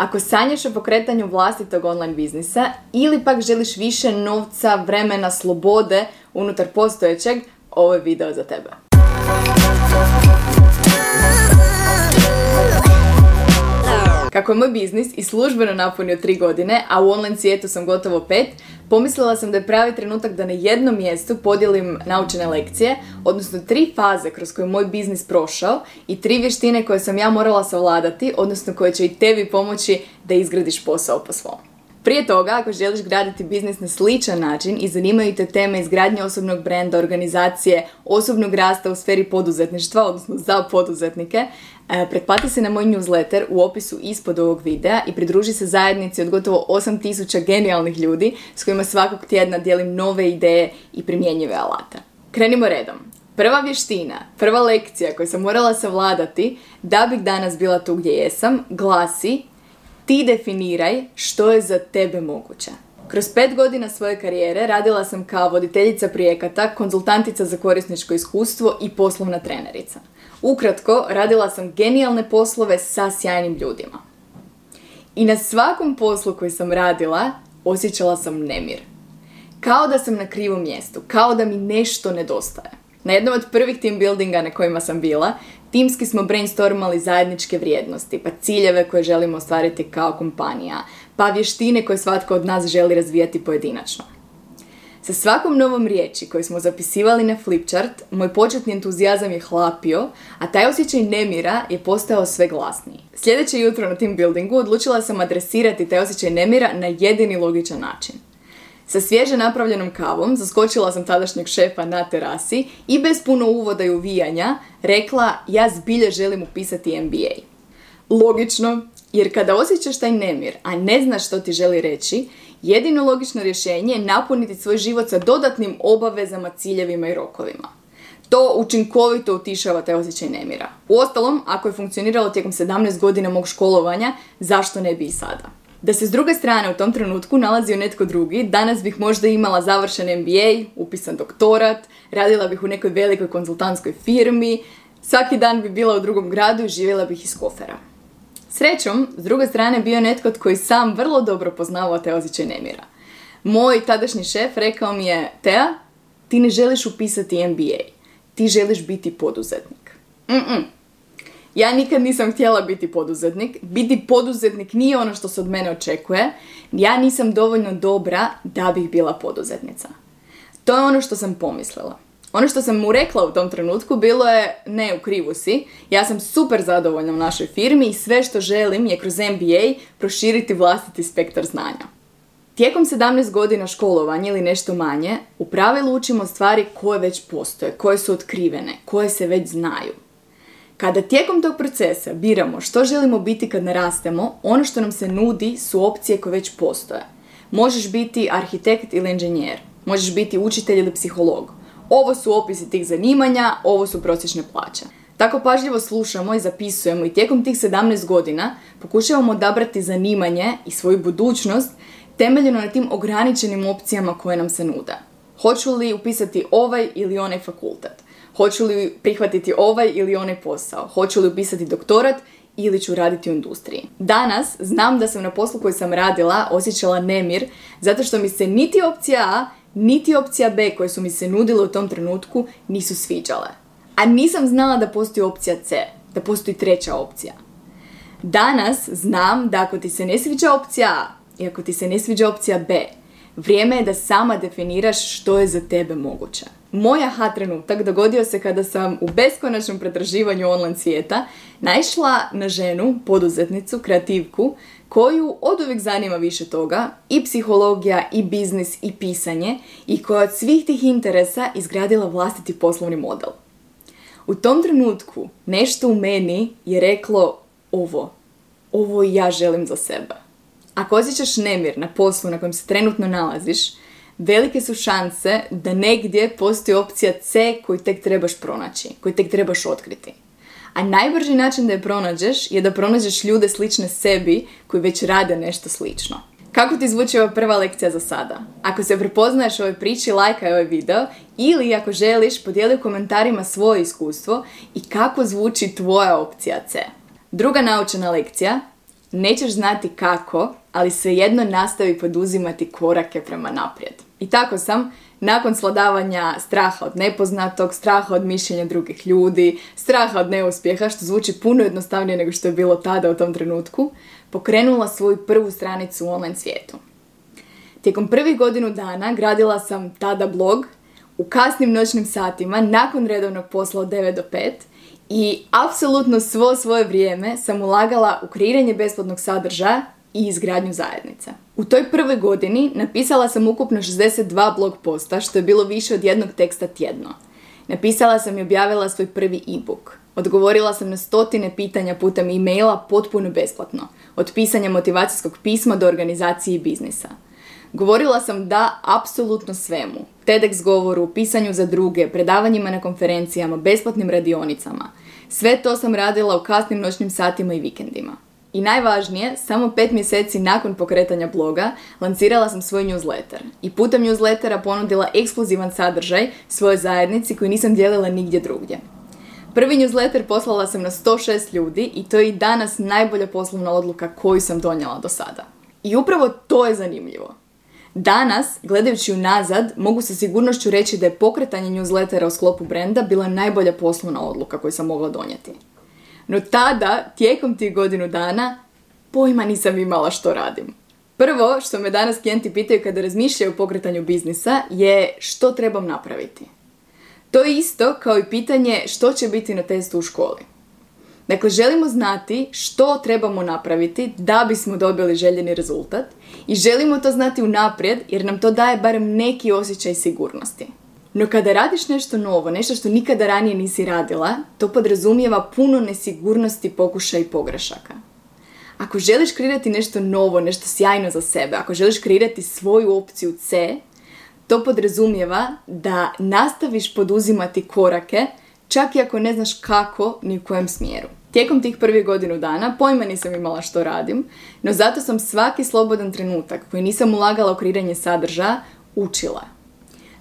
Ako sanjaš o pokretanju vlastitog online biznisa ili pak želiš više novca, vremena, slobode unutar postojećeg, ovo je video za tebe. Kako je moj biznis i službeno napunio tri godine, a u online svijetu sam gotovo pet, pomislila sam da je pravi trenutak da na jednom mjestu podijelim naučene lekcije, odnosno tri faze kroz koje je moj biznis prošao i tri vještine koje sam ja morala savladati, odnosno koje će i tebi pomoći da izgradiš posao po svom. Prije toga, ako želiš graditi biznis na sličan način i zanimaju te teme izgradnje osobnog brenda, organizacije, osobnog rasta u sferi poduzetništva, odnosno za poduzetnike, e, pretplati se na moj newsletter u opisu ispod ovog videa i pridruži se zajednici od gotovo 8000 genijalnih ljudi s kojima svakog tjedna dijelim nove ideje i primjenjive alate. Krenimo redom. Prva vještina, prva lekcija koju sam morala savladati da bih danas bila tu gdje jesam, glasi ti definiraj što je za tebe moguće. Kroz pet godina svoje karijere radila sam kao voditeljica projekata, konzultantica za korisničko iskustvo i poslovna trenerica. Ukratko, radila sam genijalne poslove sa sjajnim ljudima. I na svakom poslu koji sam radila, osjećala sam nemir. Kao da sam na krivom mjestu, kao da mi nešto nedostaje. Na jednom od prvih team buildinga na kojima sam bila, timski smo brainstormali zajedničke vrijednosti, pa ciljeve koje želimo ostvariti kao kompanija, pa vještine koje svatko od nas želi razvijati pojedinačno. Sa svakom novom riječi koju smo zapisivali na flipchart, moj početni entuzijazam je hlapio, a taj osjećaj nemira je postao sve glasniji. Sljedeće jutro na team buildingu odlučila sam adresirati taj osjećaj nemira na jedini logičan način. Sa svježe napravljenom kavom zaskočila sam tadašnjeg šefa na terasi i bez puno uvoda i uvijanja rekla ja zbilje želim upisati MBA. Logično, jer kada osjećaš taj nemir, a ne znaš što ti želi reći, jedino logično rješenje je napuniti svoj život sa dodatnim obavezama, ciljevima i rokovima. To učinkovito utišava taj osjećaj nemira. Uostalom, ako je funkcioniralo tijekom 17 godina mog školovanja, zašto ne bi i sada? Da se s druge strane u tom trenutku nalazio netko drugi, danas bih možda imala završen MBA, upisan doktorat, radila bih u nekoj velikoj konzultantskoj firmi, svaki dan bi bila u drugom gradu i živjela bih iz kofera. Srećom, s druge strane bio netko koji sam vrlo dobro poznavao te osjećaj nemira. Moj tadašnji šef rekao mi je, Tea, ti ne želiš upisati MBA, ti želiš biti poduzetnik. Mm-mm. Ja nikad nisam htjela biti poduzetnik. Biti poduzetnik nije ono što se od mene očekuje. Ja nisam dovoljno dobra da bih bila poduzetnica. To je ono što sam pomislila. Ono što sam mu rekla u tom trenutku bilo je ne u krivu si, ja sam super zadovoljna u našoj firmi i sve što želim je kroz MBA proširiti vlastiti spektar znanja. Tijekom 17 godina školovanja ili nešto manje, u pravilu učimo stvari koje već postoje, koje su otkrivene, koje se već znaju. Kada tijekom tog procesa biramo što želimo biti kad narastemo, ono što nam se nudi su opcije koje već postoje. Možeš biti arhitekt ili inženjer, možeš biti učitelj ili psiholog. Ovo su opisi tih zanimanja, ovo su prosječne plaće. Tako pažljivo slušamo i zapisujemo i tijekom tih 17 godina pokušavamo odabrati zanimanje i svoju budućnost temeljeno na tim ograničenim opcijama koje nam se nude. Hoću li upisati ovaj ili onaj fakultet? Hoću li prihvatiti ovaj ili onaj posao? Hoću li upisati doktorat ili ću raditi u industriji? Danas znam da sam na poslu koji sam radila osjećala nemir zato što mi se niti opcija A niti opcija B koje su mi se nudile u tom trenutku nisu sviđale. A nisam znala da postoji opcija C, da postoji treća opcija. Danas znam da ako ti se ne sviđa opcija A i ako ti se ne sviđa opcija B, vrijeme je da sama definiraš što je za tebe moguće. Moj aha trenutak dogodio se kada sam u beskonačnom pretraživanju online svijeta naišla na ženu, poduzetnicu, kreativku, koju od uvijek zanima više toga, i psihologija, i biznis, i pisanje, i koja od svih tih interesa izgradila vlastiti poslovni model. U tom trenutku nešto u meni je reklo ovo, ovo ja želim za sebe. Ako osjećaš nemir na poslu na kojem se trenutno nalaziš, velike su šanse da negdje postoji opcija C koju tek trebaš pronaći, koju tek trebaš otkriti. A najbrži način da je pronađeš je da pronađeš ljude slične sebi koji već rade nešto slično. Kako ti zvuči ova prva lekcija za sada? Ako se prepoznaješ ovoj priči, lajkaj ovaj video ili ako želiš, podijeli u komentarima svoje iskustvo i kako zvuči tvoja opcija C. Druga naučena lekcija, nećeš znati kako, ali svejedno nastavi poduzimati korake prema naprijed. I tako sam, nakon sladavanja straha od nepoznatog, straha od mišljenja drugih ljudi, straha od neuspjeha, što zvuči puno jednostavnije nego što je bilo tada u tom trenutku, pokrenula svoju prvu stranicu u online svijetu. Tijekom prvih godinu dana gradila sam tada blog u kasnim noćnim satima nakon redovnog posla od 9 do 5 i apsolutno svo svoje vrijeme sam ulagala u kreiranje besplatnog sadržaja i izgradnju zajednice. U toj prvoj godini napisala sam ukupno 62 blog posta, što je bilo više od jednog teksta tjedno. Napisala sam i objavila svoj prvi e-book. Odgovorila sam na stotine pitanja putem e-maila potpuno besplatno, od pisanja motivacijskog pisma do organizacije i biznisa. Govorila sam da apsolutno svemu. TEDx govoru, pisanju za druge, predavanjima na konferencijama, besplatnim radionicama. Sve to sam radila u kasnim noćnim satima i vikendima. I najvažnije, samo pet mjeseci nakon pokretanja bloga, lancirala sam svoj newsletter. I putem newslettera ponudila ekskluzivan sadržaj svojoj zajednici koji nisam dijelila nigdje drugdje. Prvi newsletter poslala sam na 106 ljudi i to je i danas najbolja poslovna odluka koju sam donijela do sada. I upravo to je zanimljivo. Danas, gledajući unazad, mogu sa sigurnošću reći da je pokretanje newslettera u sklopu brenda bila najbolja poslovna odluka koju sam mogla donijeti. No tada, tijekom tih godinu dana, pojma nisam imala što radim. Prvo što me danas klijenti pitaju kada razmišljaju o pokretanju biznisa je što trebam napraviti. To je isto kao i pitanje što će biti na testu u školi. Dakle, želimo znati što trebamo napraviti da bismo dobili željeni rezultat i želimo to znati unaprijed jer nam to daje barem neki osjećaj sigurnosti. No kada radiš nešto novo, nešto što nikada ranije nisi radila, to podrazumijeva puno nesigurnosti, pokušaja i pogrešaka. Ako želiš kreirati nešto novo, nešto sjajno za sebe, ako želiš kreirati svoju opciju C, to podrazumijeva da nastaviš poduzimati korake, čak i ako ne znaš kako ni u kojem smjeru. Tijekom tih prvih godinu dana pojma nisam imala što radim, no zato sam svaki slobodan trenutak koji nisam ulagala u kreiranje sadržaja učila.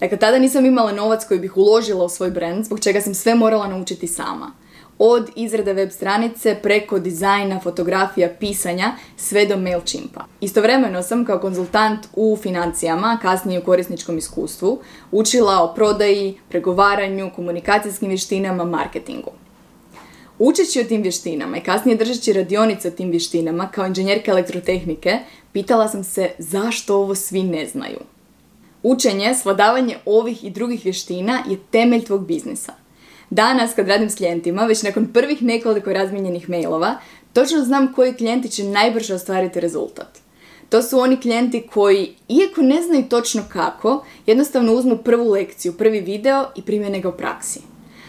Dakle, tada nisam imala novac koji bih uložila u svoj brand, zbog čega sam sve morala naučiti sama. Od izrade web stranice, preko dizajna, fotografija, pisanja, sve do MailChimpa. Istovremeno sam kao konzultant u financijama, kasnije u korisničkom iskustvu, učila o prodaji, pregovaranju, komunikacijskim vještinama, marketingu. Učeći o tim vještinama i kasnije držeći radionice o tim vještinama kao inženjerka elektrotehnike, pitala sam se zašto ovo svi ne znaju. Učenje, svladavanje ovih i drugih vještina je temelj tvog biznisa. Danas kad radim s klijentima, već nakon prvih nekoliko razmijenjenih mailova, točno znam koji klijenti će najbrže ostvariti rezultat. To su oni klijenti koji, iako ne znaju točno kako, jednostavno uzmu prvu lekciju, prvi video i primjene ga u praksi.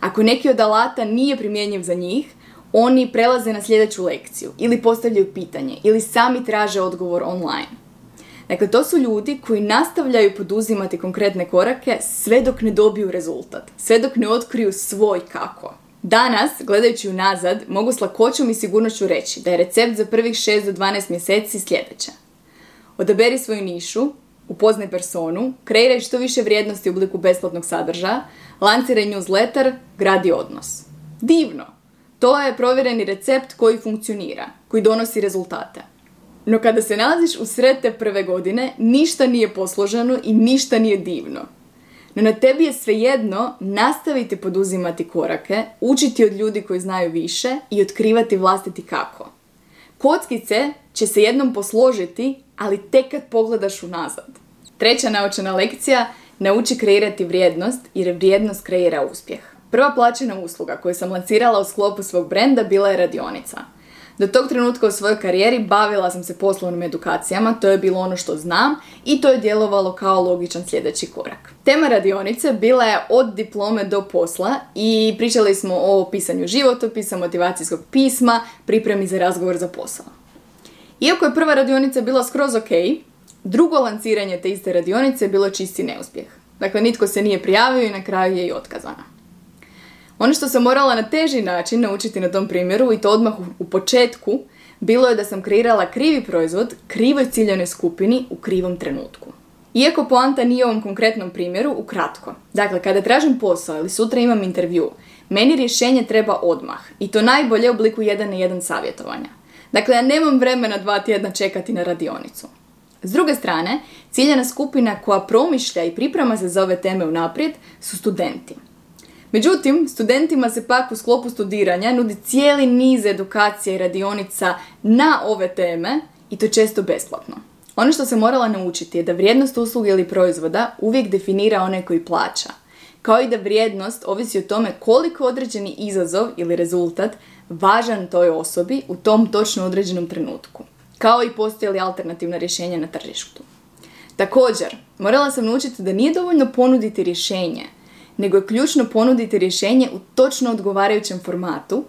Ako neki od alata nije primjenjiv za njih, oni prelaze na sljedeću lekciju ili postavljaju pitanje ili sami traže odgovor online. Dakle, to su ljudi koji nastavljaju poduzimati konkretne korake sve dok ne dobiju rezultat, sve dok ne otkriju svoj kako. Danas, gledajući unazad, mogu s lakoćom i sigurnošću reći da je recept za prvih 6 do 12 mjeseci sljedeće. Odaberi svoju nišu, upoznaj personu, kreiraj što više vrijednosti u obliku besplatnog sadržaja, lanciraj newsletter, gradi odnos. Divno! To je provjereni recept koji funkcionira, koji donosi rezultate. No kada se nalaziš u sred te prve godine, ništa nije posloženo i ništa nije divno. No na tebi je svejedno nastaviti poduzimati korake, učiti od ljudi koji znaju više i otkrivati vlastiti kako. Kockice će se jednom posložiti, ali tek kad pogledaš unazad. Treća naučena lekcija, nauči kreirati vrijednost jer vrijednost kreira uspjeh. Prva plaćena usluga koju sam lancirala u sklopu svog brenda bila je radionica – do tog trenutka u svojoj karijeri bavila sam se poslovnim edukacijama, to je bilo ono što znam i to je djelovalo kao logičan sljedeći korak. Tema radionice bila je od diplome do posla i pričali smo o pisanju životopisa, motivacijskog pisma, pripremi za razgovor za posao. Iako je prva radionica bila skroz ok, drugo lanciranje te iste radionice je bilo čisti neuspjeh. Dakle, nitko se nije prijavio i na kraju je i otkazana. Ono što sam morala na teži način naučiti na tom primjeru i to odmah u početku, bilo je da sam kreirala krivi proizvod krivoj ciljanoj skupini u krivom trenutku. Iako poanta nije u ovom konkretnom primjeru, ukratko. Dakle, kada tražim posao ili sutra imam intervju, meni rješenje treba odmah i to najbolje u obliku jedan na jedan savjetovanja. Dakle, ja nemam vremena dva tjedna čekati na radionicu. S druge strane, ciljena skupina koja promišlja i priprema se za ove teme unaprijed su studenti. Međutim, studentima se pak u sklopu studiranja nudi cijeli niz edukacija i radionica na ove teme i to često besplatno. Ono što se morala naučiti je da vrijednost usluge ili proizvoda uvijek definira onaj koji plaća. Kao i da vrijednost ovisi o tome koliko određeni izazov ili rezultat važan toj osobi u tom točno određenom trenutku. Kao i postoje li alternativna rješenja na tržištu. Također, morala sam naučiti da nije dovoljno ponuditi rješenje, nego je ključno ponuditi rješenje u točno odgovarajućem formatu,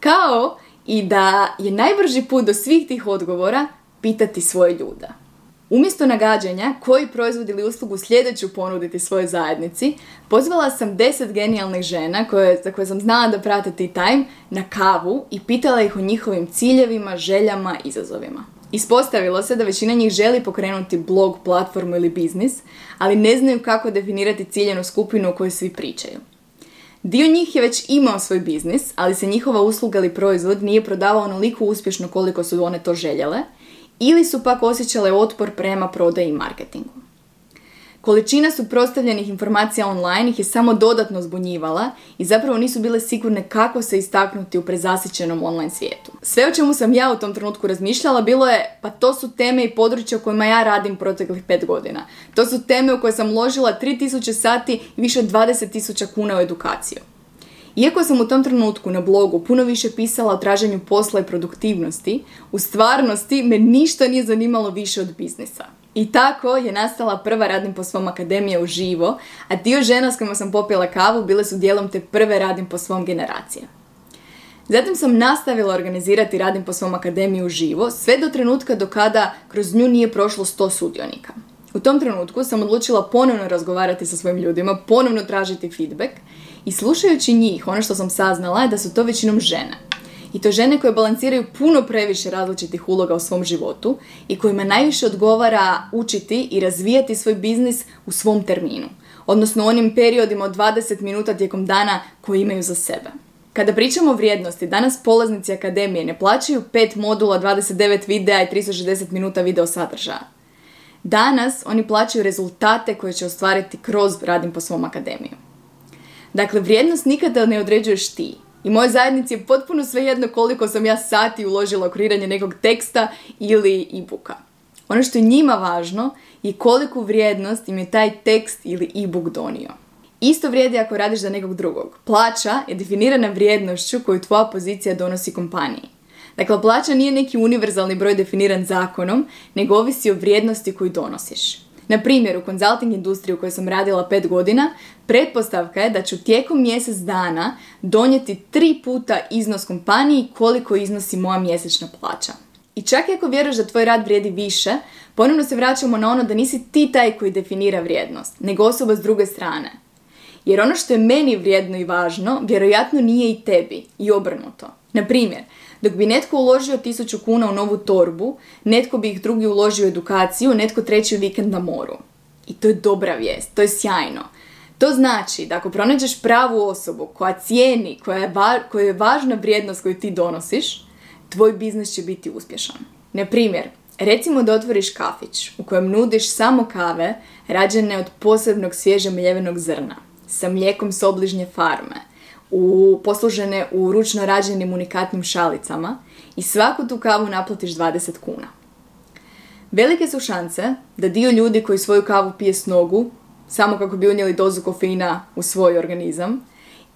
kao i da je najbrži put do svih tih odgovora pitati svoje ljude. Umjesto nagađanja koji proizvod ili uslugu sljedeću ponuditi svojoj zajednici, pozvala sam deset genijalnih žena koje, za koje sam znala da prate Tea Time na kavu i pitala ih o njihovim ciljevima, željama, izazovima. Ispostavilo se da većina njih želi pokrenuti blog, platformu ili biznis, ali ne znaju kako definirati ciljenu skupinu o kojoj svi pričaju. Dio njih je već imao svoj biznis, ali se njihova usluga ili proizvod nije prodavao onoliko uspješno koliko su one to željele – ili su pak osjećale otpor prema prodaji i marketingu. Količina suprotstavljenih informacija online ih je samo dodatno zbunjivala i zapravo nisu bile sigurne kako se istaknuti u prezasićenom online svijetu. Sve o čemu sam ja u tom trenutku razmišljala bilo je pa to su teme i područja u kojima ja radim proteklih pet godina. To su teme u koje sam uložila 3000 sati i više od 20.000 kuna u edukaciju. Iako sam u tom trenutku na blogu puno više pisala o traženju posla i produktivnosti, u stvarnosti me ništa nije zanimalo više od biznisa. I tako je nastala prva radim po svom akademija živo, a dio žena s kojima sam popila kavu bile su dijelom te prve radim po svom generacije. Zatim sam nastavila organizirati radim po svom akademiju živo, sve do trenutka do kada kroz nju nije prošlo 100 sudionika. U tom trenutku sam odlučila ponovno razgovarati sa svojim ljudima, ponovno tražiti feedback i slušajući njih, ono što sam saznala je da su to većinom žene. I to žene koje balansiraju puno previše različitih uloga u svom životu i kojima najviše odgovara učiti i razvijati svoj biznis u svom terminu. Odnosno onim periodima od 20 minuta tijekom dana koji imaju za sebe. Kada pričamo o vrijednosti, danas polaznici akademije ne plaćaju 5 modula, 29 videa i 360 minuta video sadržaja. Danas oni plaćaju rezultate koje će ostvariti kroz radim po svom akademiju. Dakle, vrijednost nikada ne određuješ ti. I moje zajednici je potpuno svejedno koliko sam ja sati uložila u kreiranje nekog teksta ili e-booka. Ono što je njima važno je koliku vrijednost im je taj tekst ili e-book donio. Isto vrijedi ako radiš za nekog drugog. Plaća je definirana vrijednošću koju tvoja pozicija donosi kompaniji. Dakle, plaća nije neki univerzalni broj definiran zakonom, nego ovisi o vrijednosti koju donosiš. Na primjer, u konzulting industriji u kojoj sam radila pet godina, pretpostavka je da ću tijekom mjesec dana donijeti tri puta iznos kompaniji koliko iznosi moja mjesečna plaća. I čak i ako vjeruješ da tvoj rad vrijedi više, ponovno se vraćamo na ono da nisi ti taj koji definira vrijednost, nego osoba s druge strane. Jer ono što je meni vrijedno i važno, vjerojatno nije i tebi, i obrnuto. Na primjer, dok bi netko uložio tisuću kuna u novu torbu, netko bi ih drugi uložio u edukaciju, netko treći u vikend na moru. I to je dobra vijest, to je sjajno. To znači da ako pronađeš pravu osobu koja cijeni, koja je, koja je važna vrijednost koju ti donosiš, tvoj biznis će biti uspješan. Na primjer, recimo da otvoriš kafić u kojem nudiš samo kave rađene od posebnog svježe mljevenog zrna, sa mlijekom s obližnje farme, u, poslužene u ručno rađenim unikatnim šalicama i svaku tu kavu naplatiš 20 kuna. Velike su šanse da dio ljudi koji svoju kavu pije s nogu, samo kako bi unijeli dozu kofeina u svoj organizam,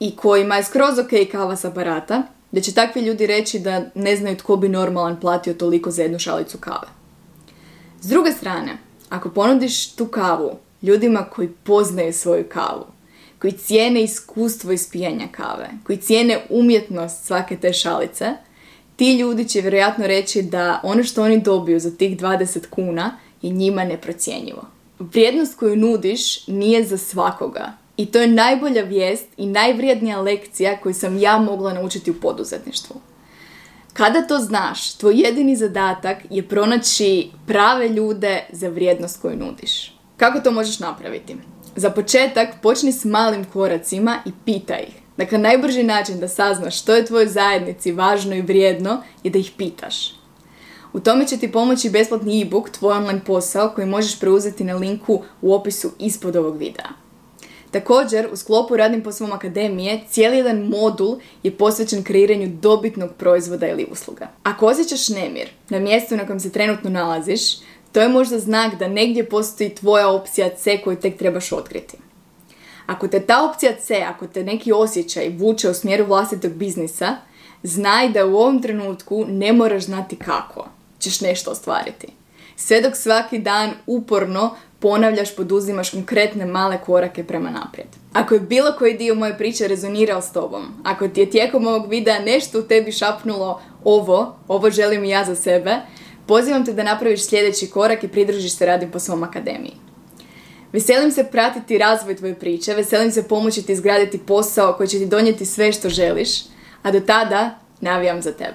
i kojima je skroz ok kava s aparata, da će takvi ljudi reći da ne znaju tko bi normalan platio toliko za jednu šalicu kave. S druge strane, ako ponudiš tu kavu ljudima koji poznaju svoju kavu, koji cijene iskustvo ispijanja kave, koji cijene umjetnost svake te šalice, ti ljudi će vjerojatno reći da ono što oni dobiju za tih 20 kuna je njima neprocjenjivo. Vrijednost koju nudiš nije za svakoga. I to je najbolja vijest i najvrijednija lekcija koju sam ja mogla naučiti u poduzetništvu. Kada to znaš, tvoj jedini zadatak je pronaći prave ljude za vrijednost koju nudiš. Kako to možeš napraviti? Za početak počni s malim koracima i pitaj ih. Dakle, najbrži način da saznaš što je tvojoj zajednici važno i vrijedno je da ih pitaš. U tome će ti pomoći besplatni e-book, tvoj online posao koji možeš preuzeti na linku u opisu ispod ovog videa. Također, u sklopu Radim po svom akademije, cijeli jedan modul je posvećen kreiranju dobitnog proizvoda ili usluga. Ako osjećaš nemir na mjestu na kojem se trenutno nalaziš, to je možda znak da negdje postoji tvoja opcija C koju tek trebaš otkriti. Ako te ta opcija C, ako te neki osjećaj vuče u smjeru vlastitog biznisa, znaj da u ovom trenutku ne moraš znati kako ćeš nešto ostvariti. Sve dok svaki dan uporno ponavljaš, poduzimaš konkretne male korake prema naprijed. Ako je bilo koji dio moje priče rezonirao s tobom, ako ti je tijekom ovog videa nešto u tebi šapnulo ovo, ovo želim i ja za sebe, pozivam te da napraviš sljedeći korak i pridružiš se radim po svom akademiji. Veselim se pratiti razvoj tvoje priče, veselim se pomoći ti izgraditi posao koji će ti donijeti sve što želiš, a do tada navijam za tebe.